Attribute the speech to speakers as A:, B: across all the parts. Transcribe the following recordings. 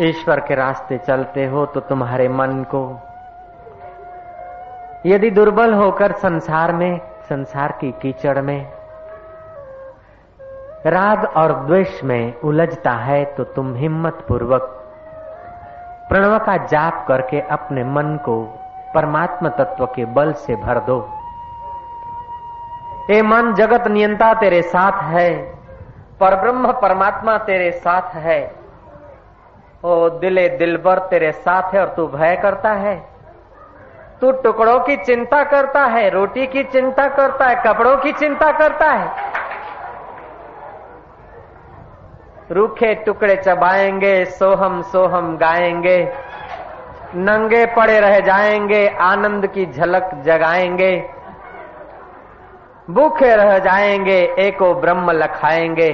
A: ईश्वर के रास्ते चलते हो तो तुम्हारे मन को। यदि दुर्बल होकर संसार में, संसार की कीचड़ में, राग और द्वेष में उलझता है तो तुम हिम्मत पूर्वक प्रणव का जाप करके अपने मन को परमात्मा तत्व के बल से भर दो। ए मन, जगत नियंता तेरे साथ है, पर ब्रह्म परमात्मा तेरे साथ है। ओ दिले दिलबर तेरे साथ है और तू भय करता है। तू टुकड़ों की चिंता करता है, रोटी की चिंता करता है, कपड़ों की चिंता करता है। रूखे टुकड़े चबाएँगे, सोहम सोहम गाएँगे, नंगे पड़े रह जाएँगे, आनंद की झलक जगाएँगे, भूखे रह जाएँगे, एको ब्रह्म लखाएँगे।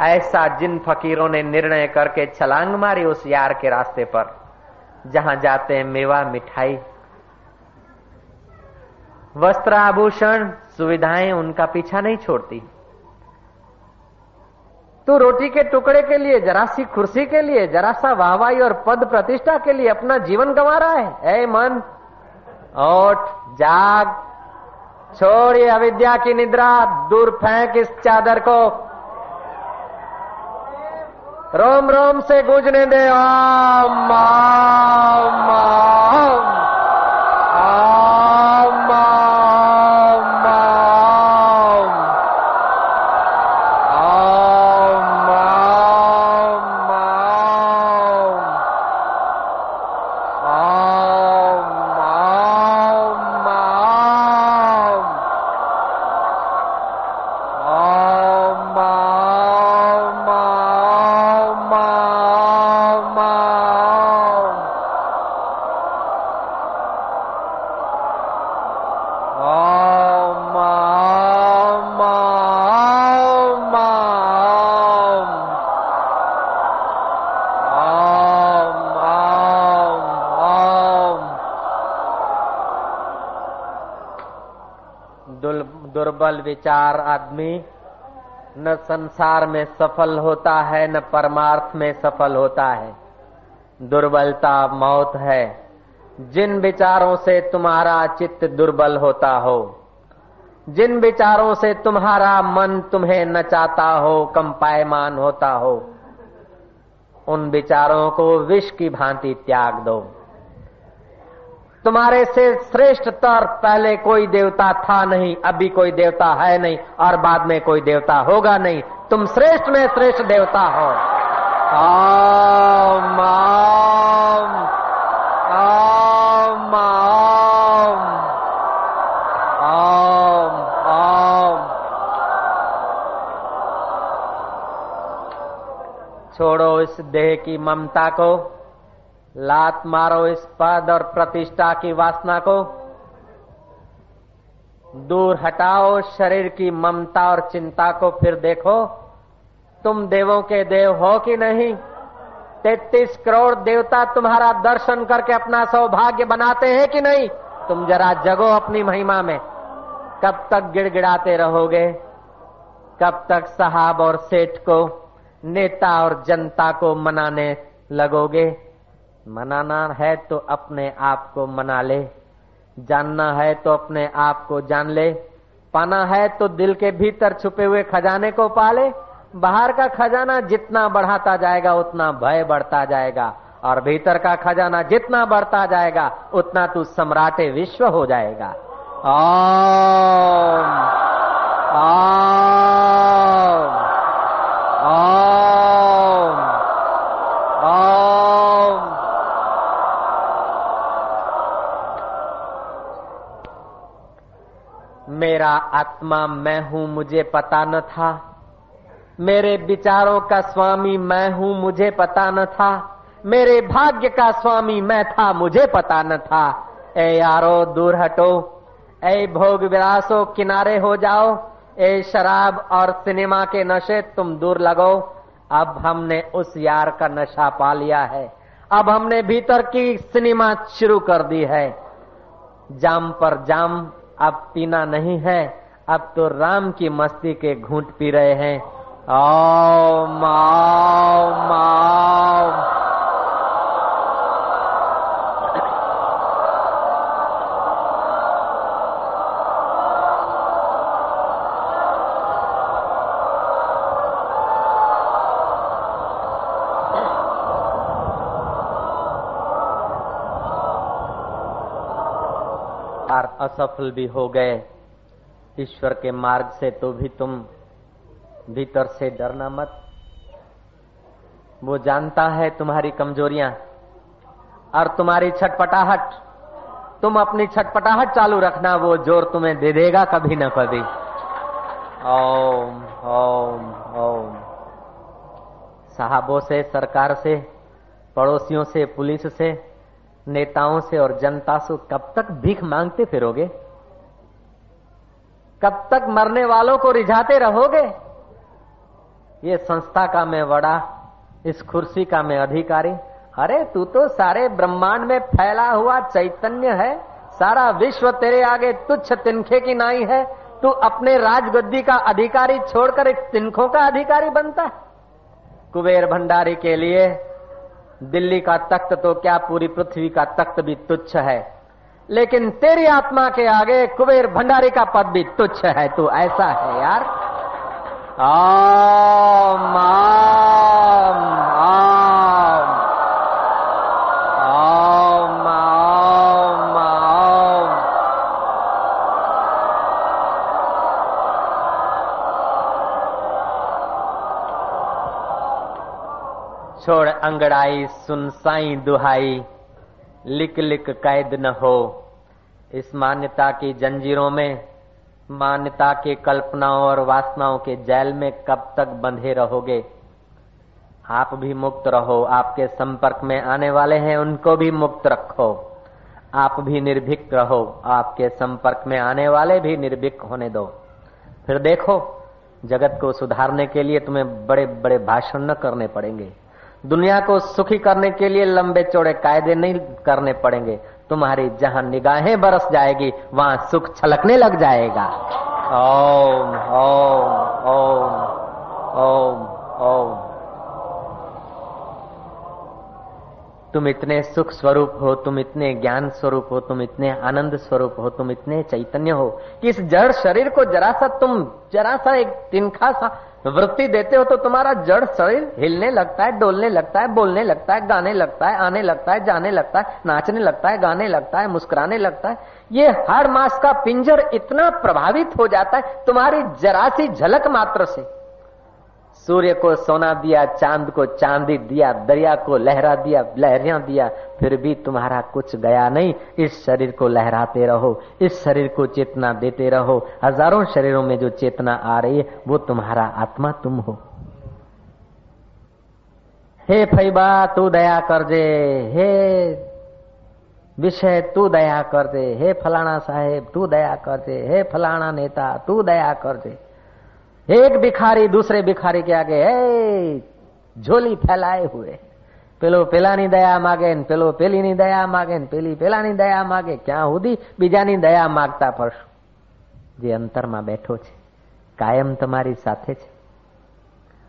A: ऐसा जिन फकीरों ने निर्णय करके छलांग मारी उस यार के रास्ते पर, जहाँ जाते हैं मेवा मिठाई। वस्त्र आभूषण सुविधाएँ उनका पीछा नहीं छोड़ती। तो रोटी के टुकड़े के लिए, जरा सी कुर्सी के लिए, जरा सा वाहवाही और पद प्रतिष्ठा के लिए अपना जीवन गंवा रहा है। ए, मन, ओठ, जाग, छोड़ अविद्या की निद्रा, दूर फेंक इस चादर को। रोम रोम से गूंजने दे। आम आम ओम दुर्बल विचार आदमी न संसार में सफल होता है, न परमार्थ में सफल होता है। दुर्बलता मौत है। जिन विचारों से तुम्हारा चित्त दुर्बल होता हो, जिन विचारों से तुम्हारा मन तुम्हें नचाता हो कंपायमान होता हो, उन विचारों को विष की भांति त्याग दो। तुम्हारे से श्रेष्ठ तर पहले कोई देवता था नहीं, अभी कोई देवता है नहीं, और बाद में कोई देवता होगा नहीं। तुम श्रेष्ठ में श्रेष्ठ देवता हो। ओम ओम ओम ओम ओम ओम छोड़ो इस देह की ममता को। लात मारो इस पद और प्रतिष्ठा की वासना को। दूर हटाओ, शरीर की ममता और चिंता को फिर देखो। तुम देवों के देव हो कि नहीं? तैतीस करोड़ देवता तुम्हारा दर्शन करके अपना सौभाग्य बनाते हैं कि नहीं? तुम जरा जगो अपनी महिमा में। कब तक गिड़गिड़ाते रहोगे? कब तक साहब और सेठ को, नेता और जनता को मनाने लगोगे? मनाना है तो अपने आप को मना ले। जानना है तो अपने आप को जान ले। पाना है तो दिल के भीतर छुपे हुए खजाने को पाले। बाहर का खजाना जितना बढ़ाता जाएगा, उतना भय बढ़ता जाएगा। और भीतर का खजाना जितना बढ़ता जाएगा, उतना तू सम्राटे विश्व हो जाएगा। ओम। ओम ओम ओम मेरा आत्मा मैं हूँ, मुझे पता न था। मेरे विचारों का स्वामी मैं हूँ, मुझे पता न था। मेरे भाग्य का स्वामी मैं था, मुझे पता न था। ए यारो, दूर हटो। ए भोग विलासो, किनारे हो जाओ। ए शराब और सिनेमा के नशे, तुम दूर लगो। अब हमने उस यार का नशा पा लिया है। अब हमने भीतर की सिनेमा शुरू कर दी है। जाम पर जाम अब पीना नहीं है, अब तो राम की मस्ती के घूंट पी रहे हैं। ओम ओम ओम। असफल भी हो गए। ईश्वर के मार्ग से तो भी तुम भीतर से डरना मत। वो जानता है तुम्हारी कमजोरियाँ और तुम्हारी छटपटाहट। तुम अपनी छटपटाहट चालू रखना, वो ज़ोर तुम्हें दे देगा कभी न कभी। ओम ओम ओम। साहबों से, सरकार से, पड़ोसियों से, पुलिस से नेताओं से और जनता से, कब तक भीख मांगते फिरोगे? कब तक मरने वालों को रिझाते रहोगे? ये संस्था का मैं वड़ा, इस कुर्सी का मैं अधिकारी। अरे, तू तो सारे ब्रह्मांड में फैला हुआ चैतन्य है। सारा विश्व तेरे आगे तुच्छ तिनखे की नाई है। तू अपने राजगद्दी का अधिकारी छोड़कर एक तिनखों का अधिकारी बनता है। कुबेर भंडारी के लिए दिल्ली का तख्त तो क्या पूरी पृथ्वी का तख्त भी तुच्छ है? लेकिन तेरी आत्मा के आगे कुबेर भंडारी का पद भी तुच्छ है। तू ऐसा है यार। आम, आम, आम, अंगड़ाई, सुन साई दुहाई लिक लिक कैद न हो। इस मान्यता की जंजीरों में, मान्यता के कल्पनाओं और वासनाओं के जैल में कब तक बंधे रहोगे? आप भी मुक्त रहो, आपके संपर्क में आने वाले हैं, उनको भी मुक्त रखो। आप भी निर्भीक रहो, आपके संपर्क में आने वाले भी निर्भीक होने दो। फिर देखो, जगत को सुधारने के लिए तुम्हें बड़े बड़े भाषण न करने पड़ेंगे। दुनिया को सुखी करने के लिए लंबे चौड़े कायदे नहीं करने पड़ेंगे। तुम्हारी जहाँ निगाहें बरस जाएगी, वहाँ सुख छलकने लग जाएगा। ओम ओम ओम ओम ओम। तुम इतने सुख स्वरूप हो, तुम इतने ज्ञान स्वरूप हो, तुम इतने आनंद स्वरूप हो, तुम इतने चैतन्य हो। कि इस जड़ शरीर को जरा सा तुम, जरा सा एक तिनखा सा वृत्ति देते हो तो तुम्हारा जड़ शरीर हिलने लगता है, डोलने लगता है, बोलने लगता है, गाने लगता है, आने लगता है, जाने लगता है, नाचने लगता है, गाने लगता है, मुस्कुराने लगता है। ये हर मास का पिंजर इतना प्रभावित हो जाता है, तुम्हारी जरा सी झलक मात्र से। सूर्य को सोना दिया, चाँद को चांदी दिया, दरिया को लहरा दिया, लहरिया दिया, फिर भी तुम्हारा कुछ गया नहीं। इस शरीर को लहराते रहो, इस शरीर को चेतना देते रहो। हज़ारों शरीरों में जो चेतना आ रही है, वो तुम्हारा आत्मा तुम हो। हे फैबा, तू दया कर दे। हे विषय, तू दया कर दे। हे फलाना साहेब, तू दया कर दे। हे फलाना नेता, तू दया कर दे। एक भिखारी दूसरे भिखारी के आगे हे झोली फैलाए हुए પેલો પેલાની દયા માગે ને પેલો પેલીની દયા માગે ને પેલી પેલાની દયા માગે ક્યાં સુધી બીજાની દયા માગતા ફરશું જે અંતરમાં બેઠો છે કાયમ તમારી સાથે છે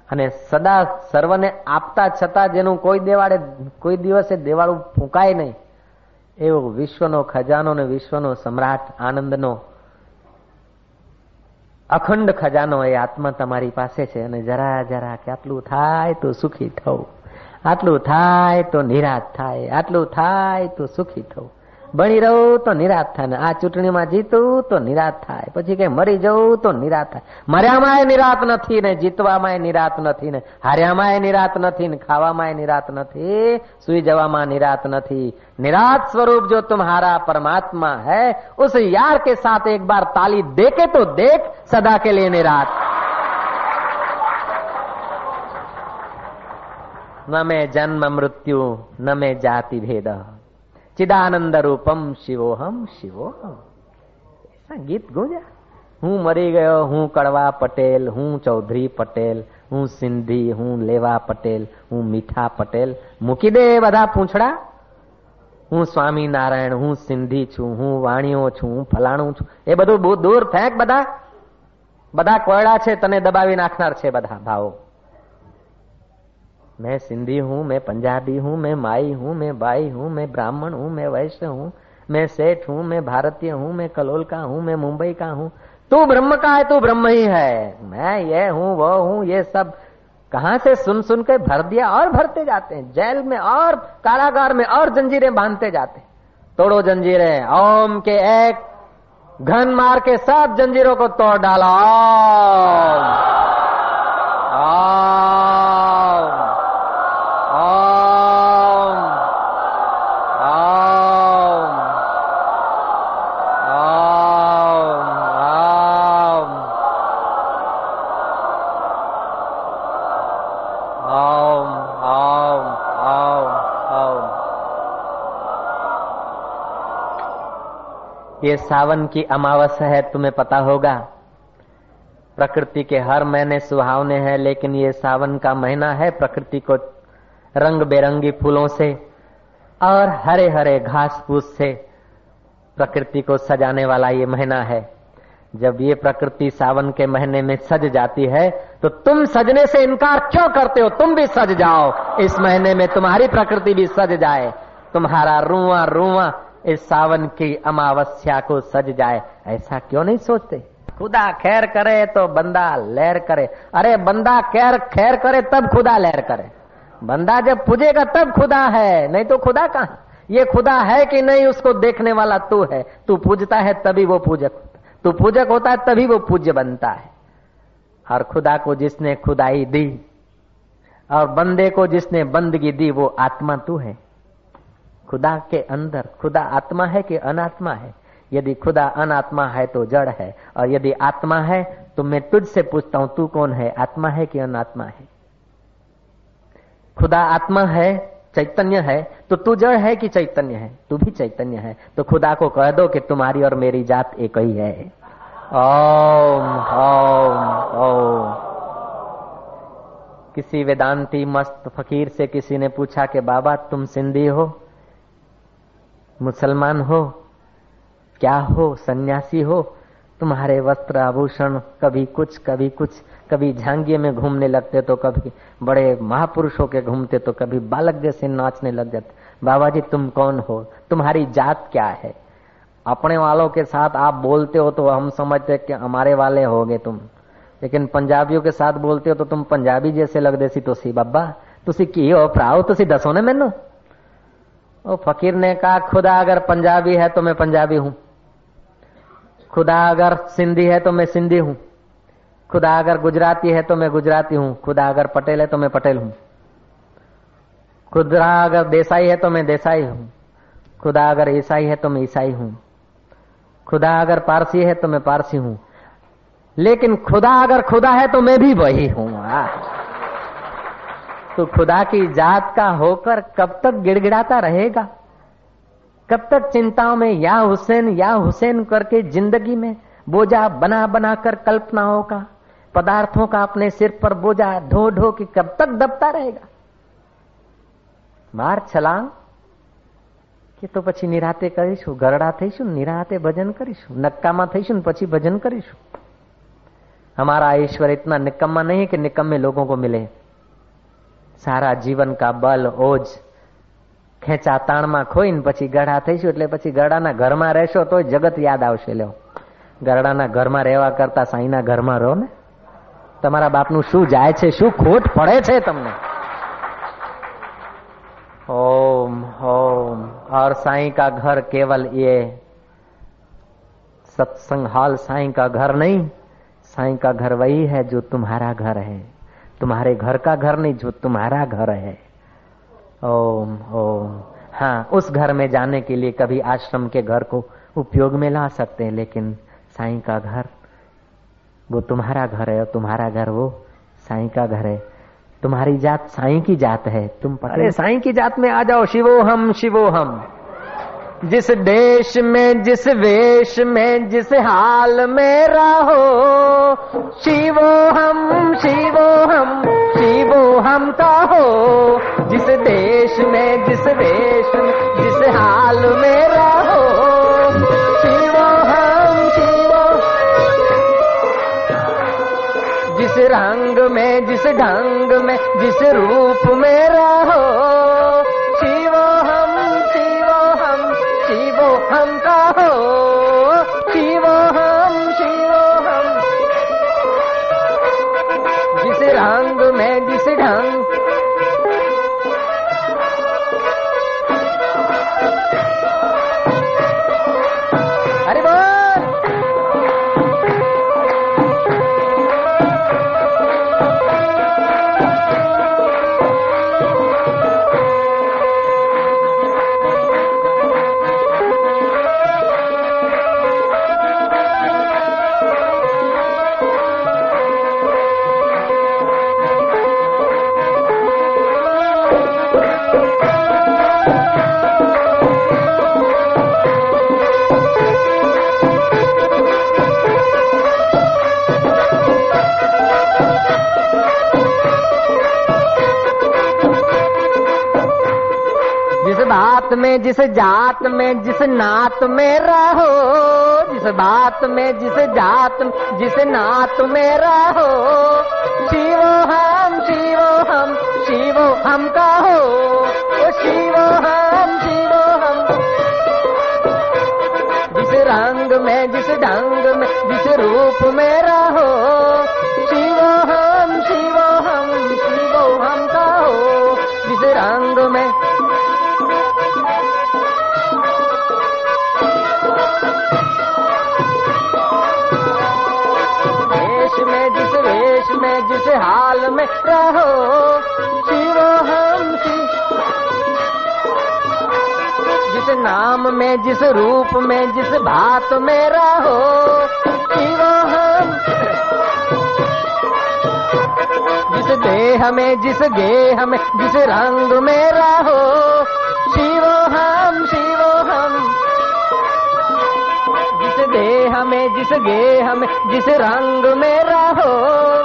A: અને સદા સર્વને આપતા છતાં જેનું કોઈ દેવાળે કોઈ દિવસે દેવાળું ફૂંકાય નહીં એવો વિશ્વનો ખજાનો ને વિશ્વનો સમ્રાટ આનંદનો અખંડ ખજાનો એ આત્મા તમારી પાસે છે અને જરા જરા કે આટલું થાય તો સુખી થવું આટલું થાય તો નિરાશ થાય. આટલું થાય તો સુખી થવું ભણી રહું તો નિરાશ થાય ને આ ચૂંટણીમાં જીતું તો નિરાશ થાય પછી કે મરી જવું તો નિરાશ થાય મર્યામાં નિરાત નથી ને જીતવામાં નિરાત નથી ને હાર્યામાં નિરાત નથી ને ખાવામાં નિરાત નથી સુઈ જવામાં નિરાત નથી निरात स्वरूप जो तुम्हारा परमात्मा है उस यार के साथ एक बार ताली देके तो देख सदा के लिए निरात न में जन्म मृत्यु न में जाति भेद ચિદાનંદ રૂપમ શિવોહમ શિવોહમ ગીત ગુંજ્યા હું મરી ગયો હું કડવા પટેલ હું ચૌધરી પટેલ હું સિંધી હું લેવા પટેલ હું મીઠા પટેલ મૂકી દે બધા પૂંછડા હું સ્વામિનારાયણ હું સિંધી છું હું વાણીઓ છું હું ફલાણું છું એ બધું બહુ દૂર, ફેંક બધા। બધા કોયડા છે, તને દબાવી નાખનાર છે બધા, ભાવો। मैं सिंधी हूँ, मैं पंजाबी हूँ, मैं माई हूँ, मैं बाई हूँ, मैं ब्राह्मण हूँ, मैं वैश्य हूँ, मैं सेठ हूँ, मैं भारतीय हूँ, मैं कलोल का हूँ, मैं मुंबई का हूँ। तू ब्रह्म का है, तू ब्रह्म ही है। मैं ये हूँ, वो हूँ, ये सब। कहा से सुन सुन के भर दिया और भरते जाते हैं। जेल में और, कारागार में और जंजीरें बांधते जाते तोड़ो जंजीरें, ओम के एक, घन मार के सब जंजीरों को तोड़ डाला। ये सावन की अमावस्या है, तुम्हें पता होगा। प्रकृति के हर महीने सुहावने हैं, लेकिन ये सावन का महीना है प्रकृति को रंग बेरंगी फूलों से और हरे हरे घास फूस से प्रकृति को सजाने वाला ये महीना है। जब ये प्रकृति सावन के महीने में सज जाती है तो तुम सजने से इनकार क्यों करते हो? तुम भी सज जाओ। इस महीने में तुम्हारी प्रकृति भी सज जाए। तुम्हारा रुआ रुआ इस सावन की अमावस्या को सज जाए। ऐसा क्यों नहीं सोचते? खुदा खैर करे तो बंदा लहर करे। अरे, बंदा खैर खैर करे तब खुदा लहर करे। बंदा जब पूजेगा तब खुदा है, नहीं तो खुदा कहा? ये खुदा है कि नहीं, उसको देखने वाला तू है। तू पूजता है तभी वो पूजक तू पूजक होता है तभी वो पूज्य बनता है। और खुदा को जिसने खुदाई दी और बंदे को जिसने बंदगी दी, वो आत्मा तू है। खुदा के अंदर, खुदा आत्मा है कि अनात्मा है? यदि खुदा अनात्मा है तो जड़ है, और यदि आत्मा है तो मैं तुझसे पूछता हूँ, तू कौन है? आत्मा है कि अनात्मा है? खुदा आत्मा है, चैतन्य है तो तू जड़ है कि चैतन्य है? तू भी चैतन्य है तो खुदा को कह दो कि तुम्हारी और मेरी जात एक ही है। ओम ओम ओम। किसी वेदांती मस्त फकीर से किसी ने पूछा कि बाबा, तुम सिंधी हो? मुसलमान हो, क्या हो, सन्यासी हो, तुम्हारे वस्त्र आभूषण कभी कुछ कभी कुछ, कभी झांगिए में घूमने लगते तो कभी बड़े महापुरुषों के घूमते तो कभी बालक जैसे नाचने लग जाते। बाबा जी तुम कौन हो? तुम्हारी जात क्या है? अपने वालों के साथ आप बोलते हो तो हम समझते कि हमारे वाले होगे तुम। लेकिन पंजाबियों के साथ बोलते हो तो तुम पंजाबी जैसे लगते सी तो सी बाबा, तुसी की हो भराओ तुसी दसो ने मैनू? वो फकीर ने कहा, खुदा अगर पंजाबी है तो मैं पंजाबी हूँ। खुदा अगर सिंधी है तो मैं सिंधी हूँ। खुदा अगर गुजराती है तो मैं गुजराती हूँ। खुदा अगर पटेल है तो मैं पटेल हूँ। खुदा अगर देसाई है तो मैं देसाई हूँ। खुदा अगर ईसाई है तो मैं ईसाई हूँ। खुदा अगर पारसी है तो मैं पारसी हूँ। लेकिन खुदा अगर खुदा है तो मैं भी वही हूँ। तो खुदा की जात का होकर कब तक गिड़गिड़ाता रहेगा कब तक चिंताओं में या हुसैन या हुसैन करके जिंदगी में बोझा बना बना कर कल्पनाओं का पदार्थों का अपने सिर पर बोझा ढो ढो के कब तक दबता रहेगा માર છલાંગ કે તો પછી નિરાતે કરીશું ગરડા થઈશું નિરાતે ભજન કરીશું નક્કામાં થઈશું પછી भजन કરીશું हमारा ईश्वर इतना निकम्मा नहीं है कि निकम्मे लोगों को मिले સારા જીવન કા બલ ઓજ ખેંચા તાણમાં ખોઈને પછી ગઢા થઈશું એટલે પછી ગરડાના ઘરમાં રહેશો તો જગત યાદ આવશે લ્યો ગરડાના ઘરમાં રહેવા કરતા સાઈના ઘરમાં રહો ને તમારા બાપનું શું જાય છે શું ખોટ પડે છે તમને ओम ओम और साईं का घर केवल ये सत्संग हॉल साईं का घर नहीं साईं का घर वही है जो तुम्हारा घर है तुम्हारे घर का घर नहीं, जो तुम्हारा घर है। ओम ओम। हाँ उस घर में जाने के लिए कभी आश्रम के घर को उपयोग में ला सकते हैं, लेकिन साईं का घर, वो तुम्हारा घर है और तुम्हारा घर वो साईं का घर है। तुम्हारी जात साईं की जात है। तुम अरे, साईं की जात में आ जाओ शिवो हम शिवो हम जिस देश में, जिस वेश में, जिस हाल में रहो। शिवो हम शिवो हम शिवो हम का हो जिस देश में, जिस वेश में, जिस हाल में रहो। शिवो हम, शिवो जिस रंग में, जिस ढंग में, जिस रूप में रहो। बात में, जिस जात में, जिस नात में रहो, जिस बात में, जिस जात, जिस नात में रहो। शिवो हम शिवो हम शिवो हम कहो। ओ शिवो हम शिवो हम। जिस रंग में, जिस ढंग में, जिस रूप में रहो। शिवो हम शिवो हम शिवो हम कहो। जिस रंग में हाल में रहो शिवो हम जिस नाम में, जिस रूप में, जिस भात में रहो शिवो हम जिस देह में, जिस गेह में, जिस रंग में रहो शिव हम शिवो हम। जिस देह में, जिस गेह में, जिस रंग में रहो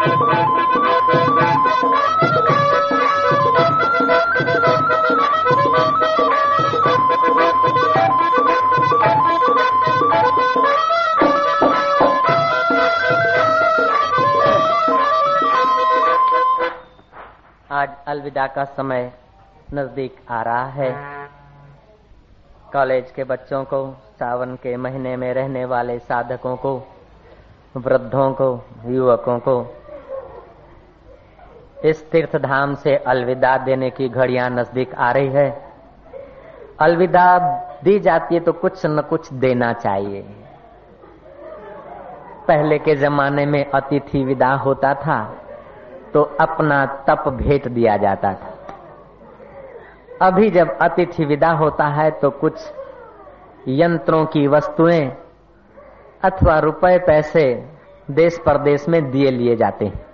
A: आज अलविदा का समय नज़दीक आ रहा है। कॉलेज के बच्चों को, सावन के महीने में रहने वाले साधकों को, वृद्धों को, युवकों को इस तीर्थ धाम से अलविदा देने की घड़ियाँ नज़दीक आ रही है। अलविदा दी जाती है तो कुछ न कुछ देना चाहिए। पहले के जमाने में अतिथि विदा होता था तो अपना तप भेंट दिया जाता था। अभी जब अतिथि विदा होता है तो कुछ यंत्रों की वस्तुएँ अथवा रुपए पैसे देश परदेश में दिए लिए जाते हैं।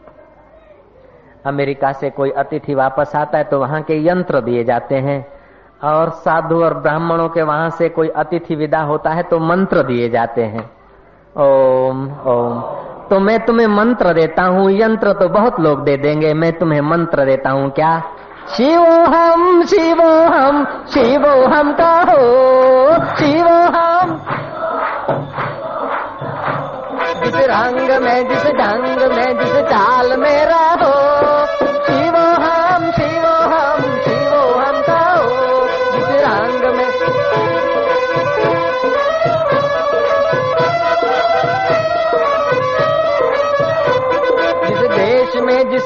A: अमेरिका से कोई अतिथि वापस आता है तो वहाँ के यंत्र दिए जाते हैं। और साधु और ब्राह्मणों के वहाँ से कोई अतिथि विदा होता है तो मंत्र दिए जाते हैं। ओम ओम। तो मैं तुम्हें मंत्र देता हूँ, यंत्र तो बहुत लोग दे देंगे, मैं तुम्हें मंत्र देता हूँ क्या? शिवो हम शिवो हम शिवो हम कहो शिवो हम जिस रंग में, जिस ढंग में, जिस चाल में रहो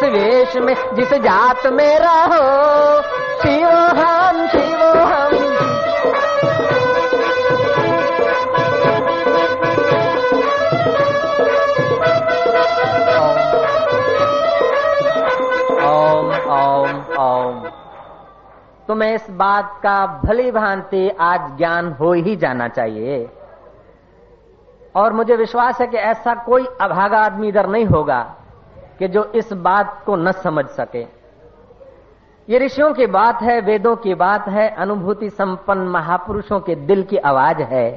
A: जिस वेश में, जिस जात में रहो, शिवो हम शिवो हम। ओम ओम ओम तुम्हें इस बात का भली भांति आज ज्ञान हो ही जाना चाहिए। और मुझे विश्वास है कि ऐसा कोई अभागा आदमी इधर नहीं होगा। कि जो इस बात को न समझ सके। ये ऋषियों की बात है, वेदों की बात है, अनुभूति संपन्न महापुरुषों के दिल की आवाज़ है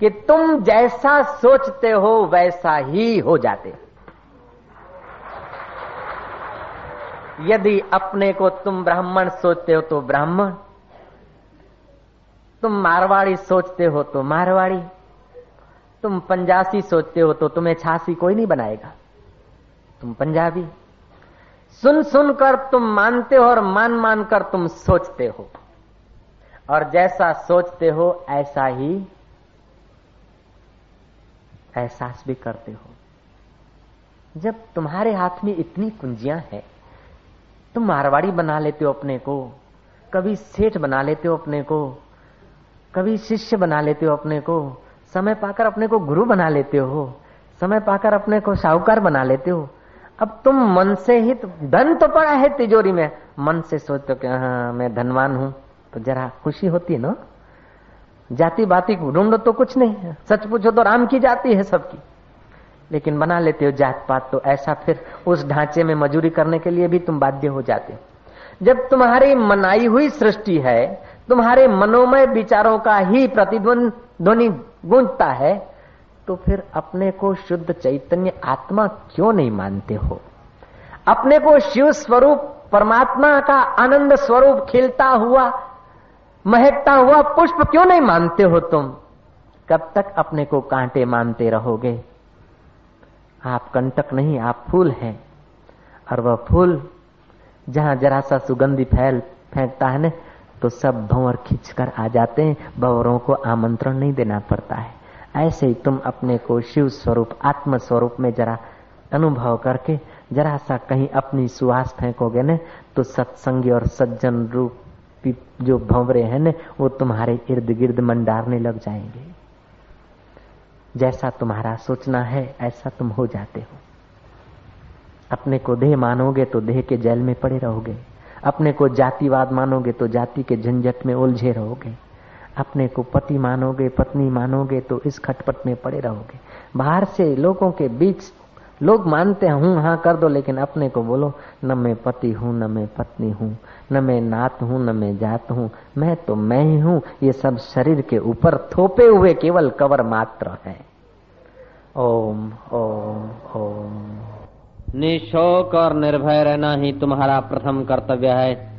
A: कि तुम जैसा सोचते हो, वैसा ही हो जाते। यदि अपने को तुम ब्राह्मण सोचते हो तो ब्राह्मण, तुम मारवाड़ी सोचते हो तो मारवाड़ी, तुम पंजासी सोचते हो तो तुम्हें छासी कोई नहीं बनाएगा। तुम पंजाबी। सुन सुनकर तुम मानते हो और मान मान कर तुम सोचते हो। और जैसा सोचते हो, ऐसा ही एहसास भी करते हो। जब तुम्हारे हाथ में इतनी कुंजियाँ हैं, तुम मारवाड़ी बना लेते हो अपने को, कभी सेठ बना लेते हो अपने को, कभी शिष्य बना लेते हो अपने को, समय पाकर अपने को गुरु बना लेते हो, समय पाकर अपने को साहूकार बना लेते हो अब तुम मन से ही तो धन तो पड़ा है तिजोरी में। मन से सोचते कि हाँ मैं धनवान हूँ। तो जरा खुशी होती है ना? जाति बाती ढूंढो तो कुछ नहीं है। सच पूछो तो राम की जाति है सबकी। लेकिन बना लेते हो जात पात तो ऐसा फिर उस ढांचे में मजूरी करने के लिए भी तुम बाध्य हो जाते हो। जब तुम्हारी मनाई हुई सृष्टि है, तुम्हारे मनोमय विचारों का ही प्रतिध्वनि ध्वनि गूंजता है तो फिर अपने को शुद्ध चैतन्य आत्मा क्यों नहीं मानते हो? अपने को शिव स्वरूप, परमात्मा का आनंद स्वरूप खिलता हुआ, महकता हुआ पुष्प क्यों नहीं मानते हो तुम? कब तक अपने को कांटे मानते रहोगे? आप कंटक नहीं, आप फूल हैं। और वह फूल जहाँ जरा सा सुगंधी फैल, फेंकता है ना तो सब भंवर खींचकर आ जाते हैं। भंवरों को आमंत्रण नहीं देना पड़ता है। ऐसे ही तुम अपने को शिव स्वरूप, आत्म स्वरूप में जरा अनुभव करके, जरा सा कहीं अपनी सुहास फेंकोगे न तो सत्संगी और सज्जन रूप जो भंवरे हैं न, वो तुम्हारे इर्द गिर्द मंडारने लग जाएँगे। जैसा तुम्हारा सोचना है, ऐसा तुम हो जाते हो। अपने को देह मानोगे तो देह के जैल में पड़े रहोगे। अपने को जातिवाद मानोगे तो जाति के झंझट में उलझे रहोगे। अपने को पति मानोगे, पत्नी मानोगे तो इस खटपट में पड़े रहोगे। बाहर से लोगों के बीच लोग मानते हैं, हूँ हाँ कर दो, लेकिन अपने को बोलो, न मैं पति हूँ, न मैं पत्नी हूँ, न मैं नात हूँ, न मैं जात हूँ, मैं तो मैं ही हूँ। ये सब शरीर के ऊपर थोपे हुए केवल कवर मात्र है। ओम ओम ओम। निशोक और निर्भय रहना ही तुम्हारा प्रथम कर्तव्य है।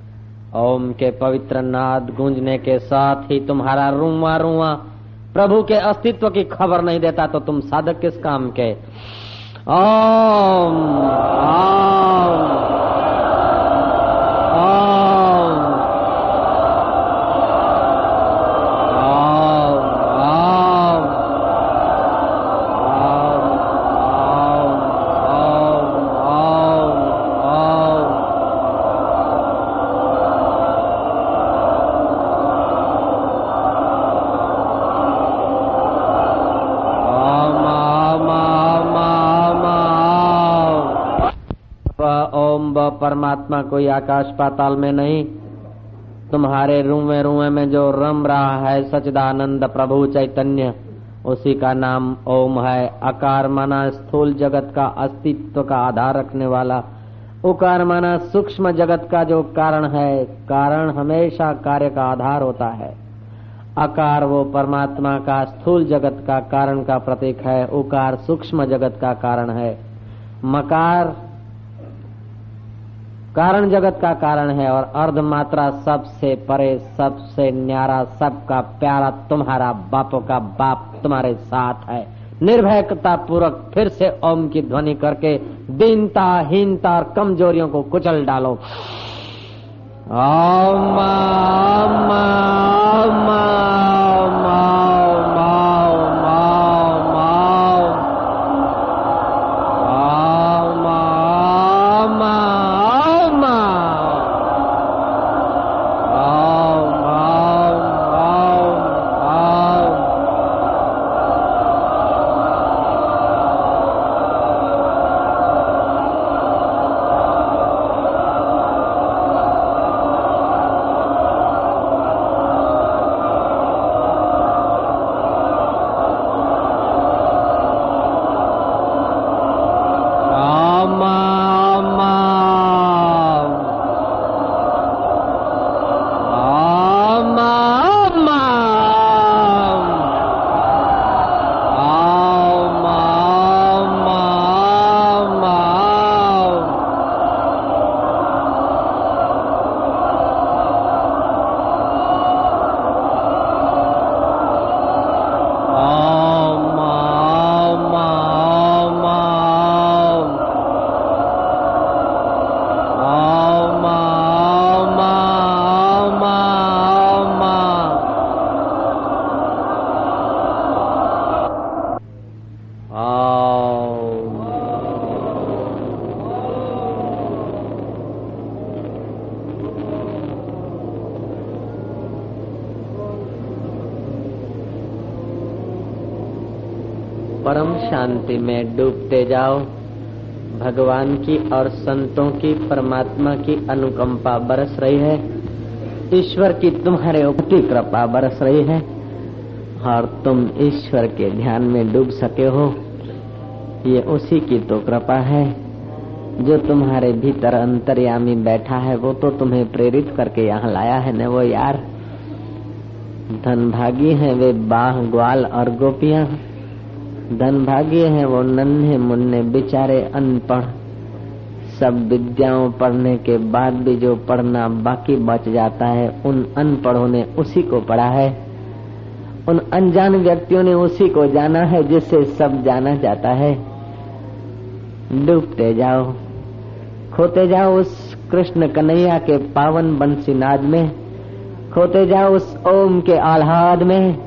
A: ओम के पवित्र नाद गूंजने के साथ ही तुम्हारा रुआ रुआ प्रभु के अस्तित्व की खबर नहीं देता तो तुम साधक किस काम के? ओम। परमात्मा कोई आकाश पाताल में नहीं। तुम्हारे रूमे रूमे में जो रम रहा है सचदानंद प्रभु चैतन्य, उसी का नाम ओम है। आकार माना स्थूल जगत का अस्तित्व का आधार रखने वाला। उकार माना सूक्ष्म जगत का जो कारण है, कारण हमेशा कार्य का आधार होता है। आकार वो परमात्मा का स्थूल जगत का कारण का प्रतीक है, उकार सूक्ष्म जगत का कारण है। मकार कारण जगत का कारण है और अर्ध मात्रा सबसे परे सबसे न्यारा सबका प्यारा तुम्हारा बापों का बाप तुम्हारे साथ है निर्भयता पूर्वक फिर से ओम की ध्वनि करके दीनता हीनता और कमजोरियों को कुचल डालो ओम शांति में डूबते जाओ। भगवान की और संतों की, परमात्मा की अनुकंपा बरस रही है। ईश्वर की तुम्हारे ऊपर कृपा बरस रही है। और तुम ईश्वर के ध्यान में डूब सके हो। ये उसी की तो कृपा है। जो तुम्हारे भीतर अंतर्यामी बैठा है, वो तो तुम्हें प्रेरित करके यहाँ लाया है न वो यार। धन भागी है वे बाह ग्वाल और गोपियाँ। धन भाग्य है वो नन्हे मुन्ने बेचारे अनपढ़। सब विद्याओं पढ़ने के बाद भी जो पढ़ना बाकी बच जाता है, उन अनपढ़ों ने उसी को पढ़ा है। उन अनजान व्यक्तियों ने उसी को जाना है जिससे सब जाना जाता है। डूबते जाओ, खोते जाओ उस कृष्ण कन्हैया के पावन बंसी नाद में, खोते जाओ उस ओम के आह्लाद में।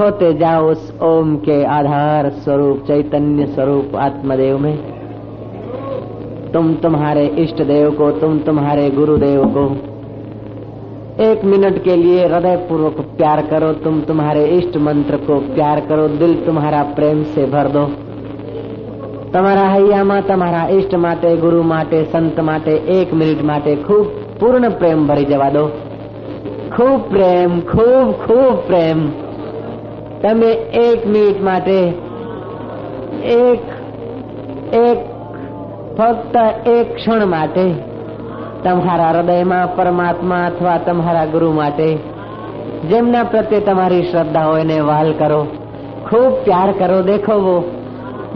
A: खोते जाओ उस ओम के आधार स्वरूप चैतन्य स्वरूप आत्मदेव में तुम तुम्हारे इष्ट देव को तुम तुम्हारे गुरुदेव को एक मिनट के लिए हृदय पूर्वक प्यार करो तुम तुम्हारे इष्ट मंत्र को प्यार करो दिल तुम्हारा प्रेम से भर दो તમારા હૈયામાં તમારા ઈષ્ટ માટે ગુરુ માટે સંત માટે એક મિનિટ માટે ખૂબ પૂર્ણ પ્રેમ ભરી જવા દો ખૂબ પ્રેમ ખૂબ ખૂબ પ્રેમ તમે એક મિનિટ માટે એક એક ફક્ત એક ક્ષણ માટે તમારા હૃદયમાં પરમાત્મા અથવા તમારા ગુરુ માટે જેમના પ્રત્યે તમારી શ્રદ્ધા હોય એને વાલ કરો ખૂબ પ્યાર કરો દેખો वो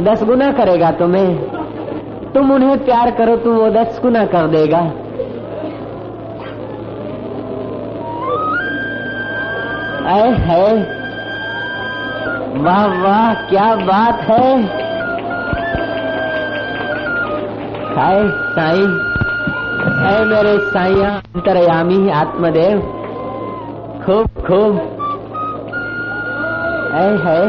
A: दस गुना करेगा तुम्हें तुम उन्हें प्यार करो तुम वो दस गुना कर देगा ऐ है वाह वाह, क्या बात है। हाय साई। है मेरे साइया अंतरयामी आत्मदेव। खूब खूब। ऐ, है।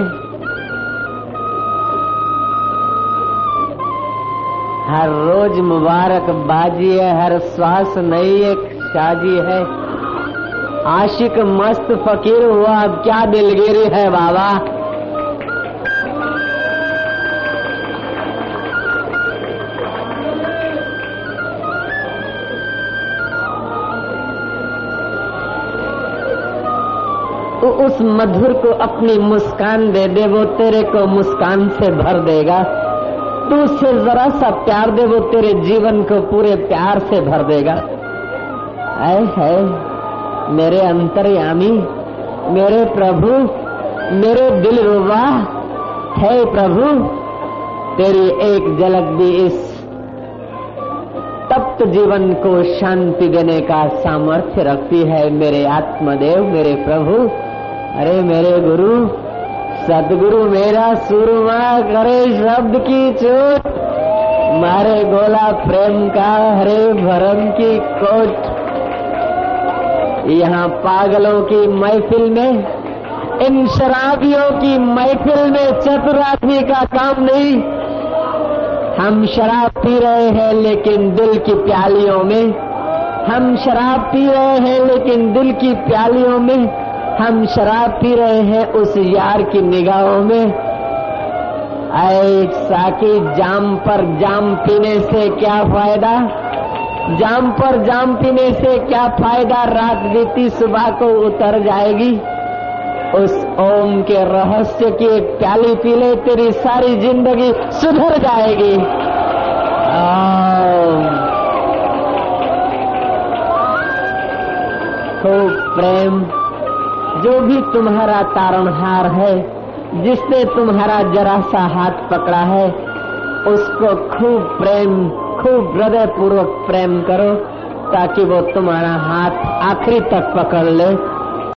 A: हर रोज मुबारक बाजी है हर श्वास नई एक शाजी है। आशिक मस्त फकीर हुआ, अब क्या दिलगिरी है बाबा। उस मधुर को अपनी मुस्कान दे दे, वो तेरे को मुस्कान से भर देगा। तू उससे जरा सा प्यार दे, वो तेरे जीवन को पूरे प्यार से भर देगा। ऐ है मेरे अंतर्यामी, मेरे प्रभु, मेरे दिल रुबा है प्रभु, तेरी एक झलक भी इस तप्त जीवन को शांति देने का सामर्थ्य रखती है मेरे आत्मदेव, मेरे प्रभु। अरे मेरे गुरु, सदगुरु मेरा सुरमा करे शब्द की चोट। मारे गोला प्रेम का हरे भरम की कोट। यहाँ पागलों की महफिल में, इन शराबियों की महफिल में चतुरादमी का काम नहीं। हम शराब पी रहे हैं लेकिन दिल की प्यालियों में। हम शराब पी रहे हैं लेकिन दिल की प्यालियों में हम शराब पी रहे हैं उस यार की निगाहों में। आए साकी जाम पर जाम पीने से क्या फ़ायदा? जाम पर जाम पीने से क्या फ़ायदा? रात बीती सुबह को उतर जाएगी। उस ओम के रहस्य की एक प्याली पी ले, तेरी सारी ज़िंदगी सुधर जाएगी। खूब प्रेम। जो भी तुम्हारा तारणहार है, जिसने तुम्हारा जरा सा हाथ पकड़ा है, उसको खूब प्रेम, खूब हृदय पूर्वक प्रेम करो, ताकि वो तुम्हारा हाथ आखिरी तक पकड़ ले।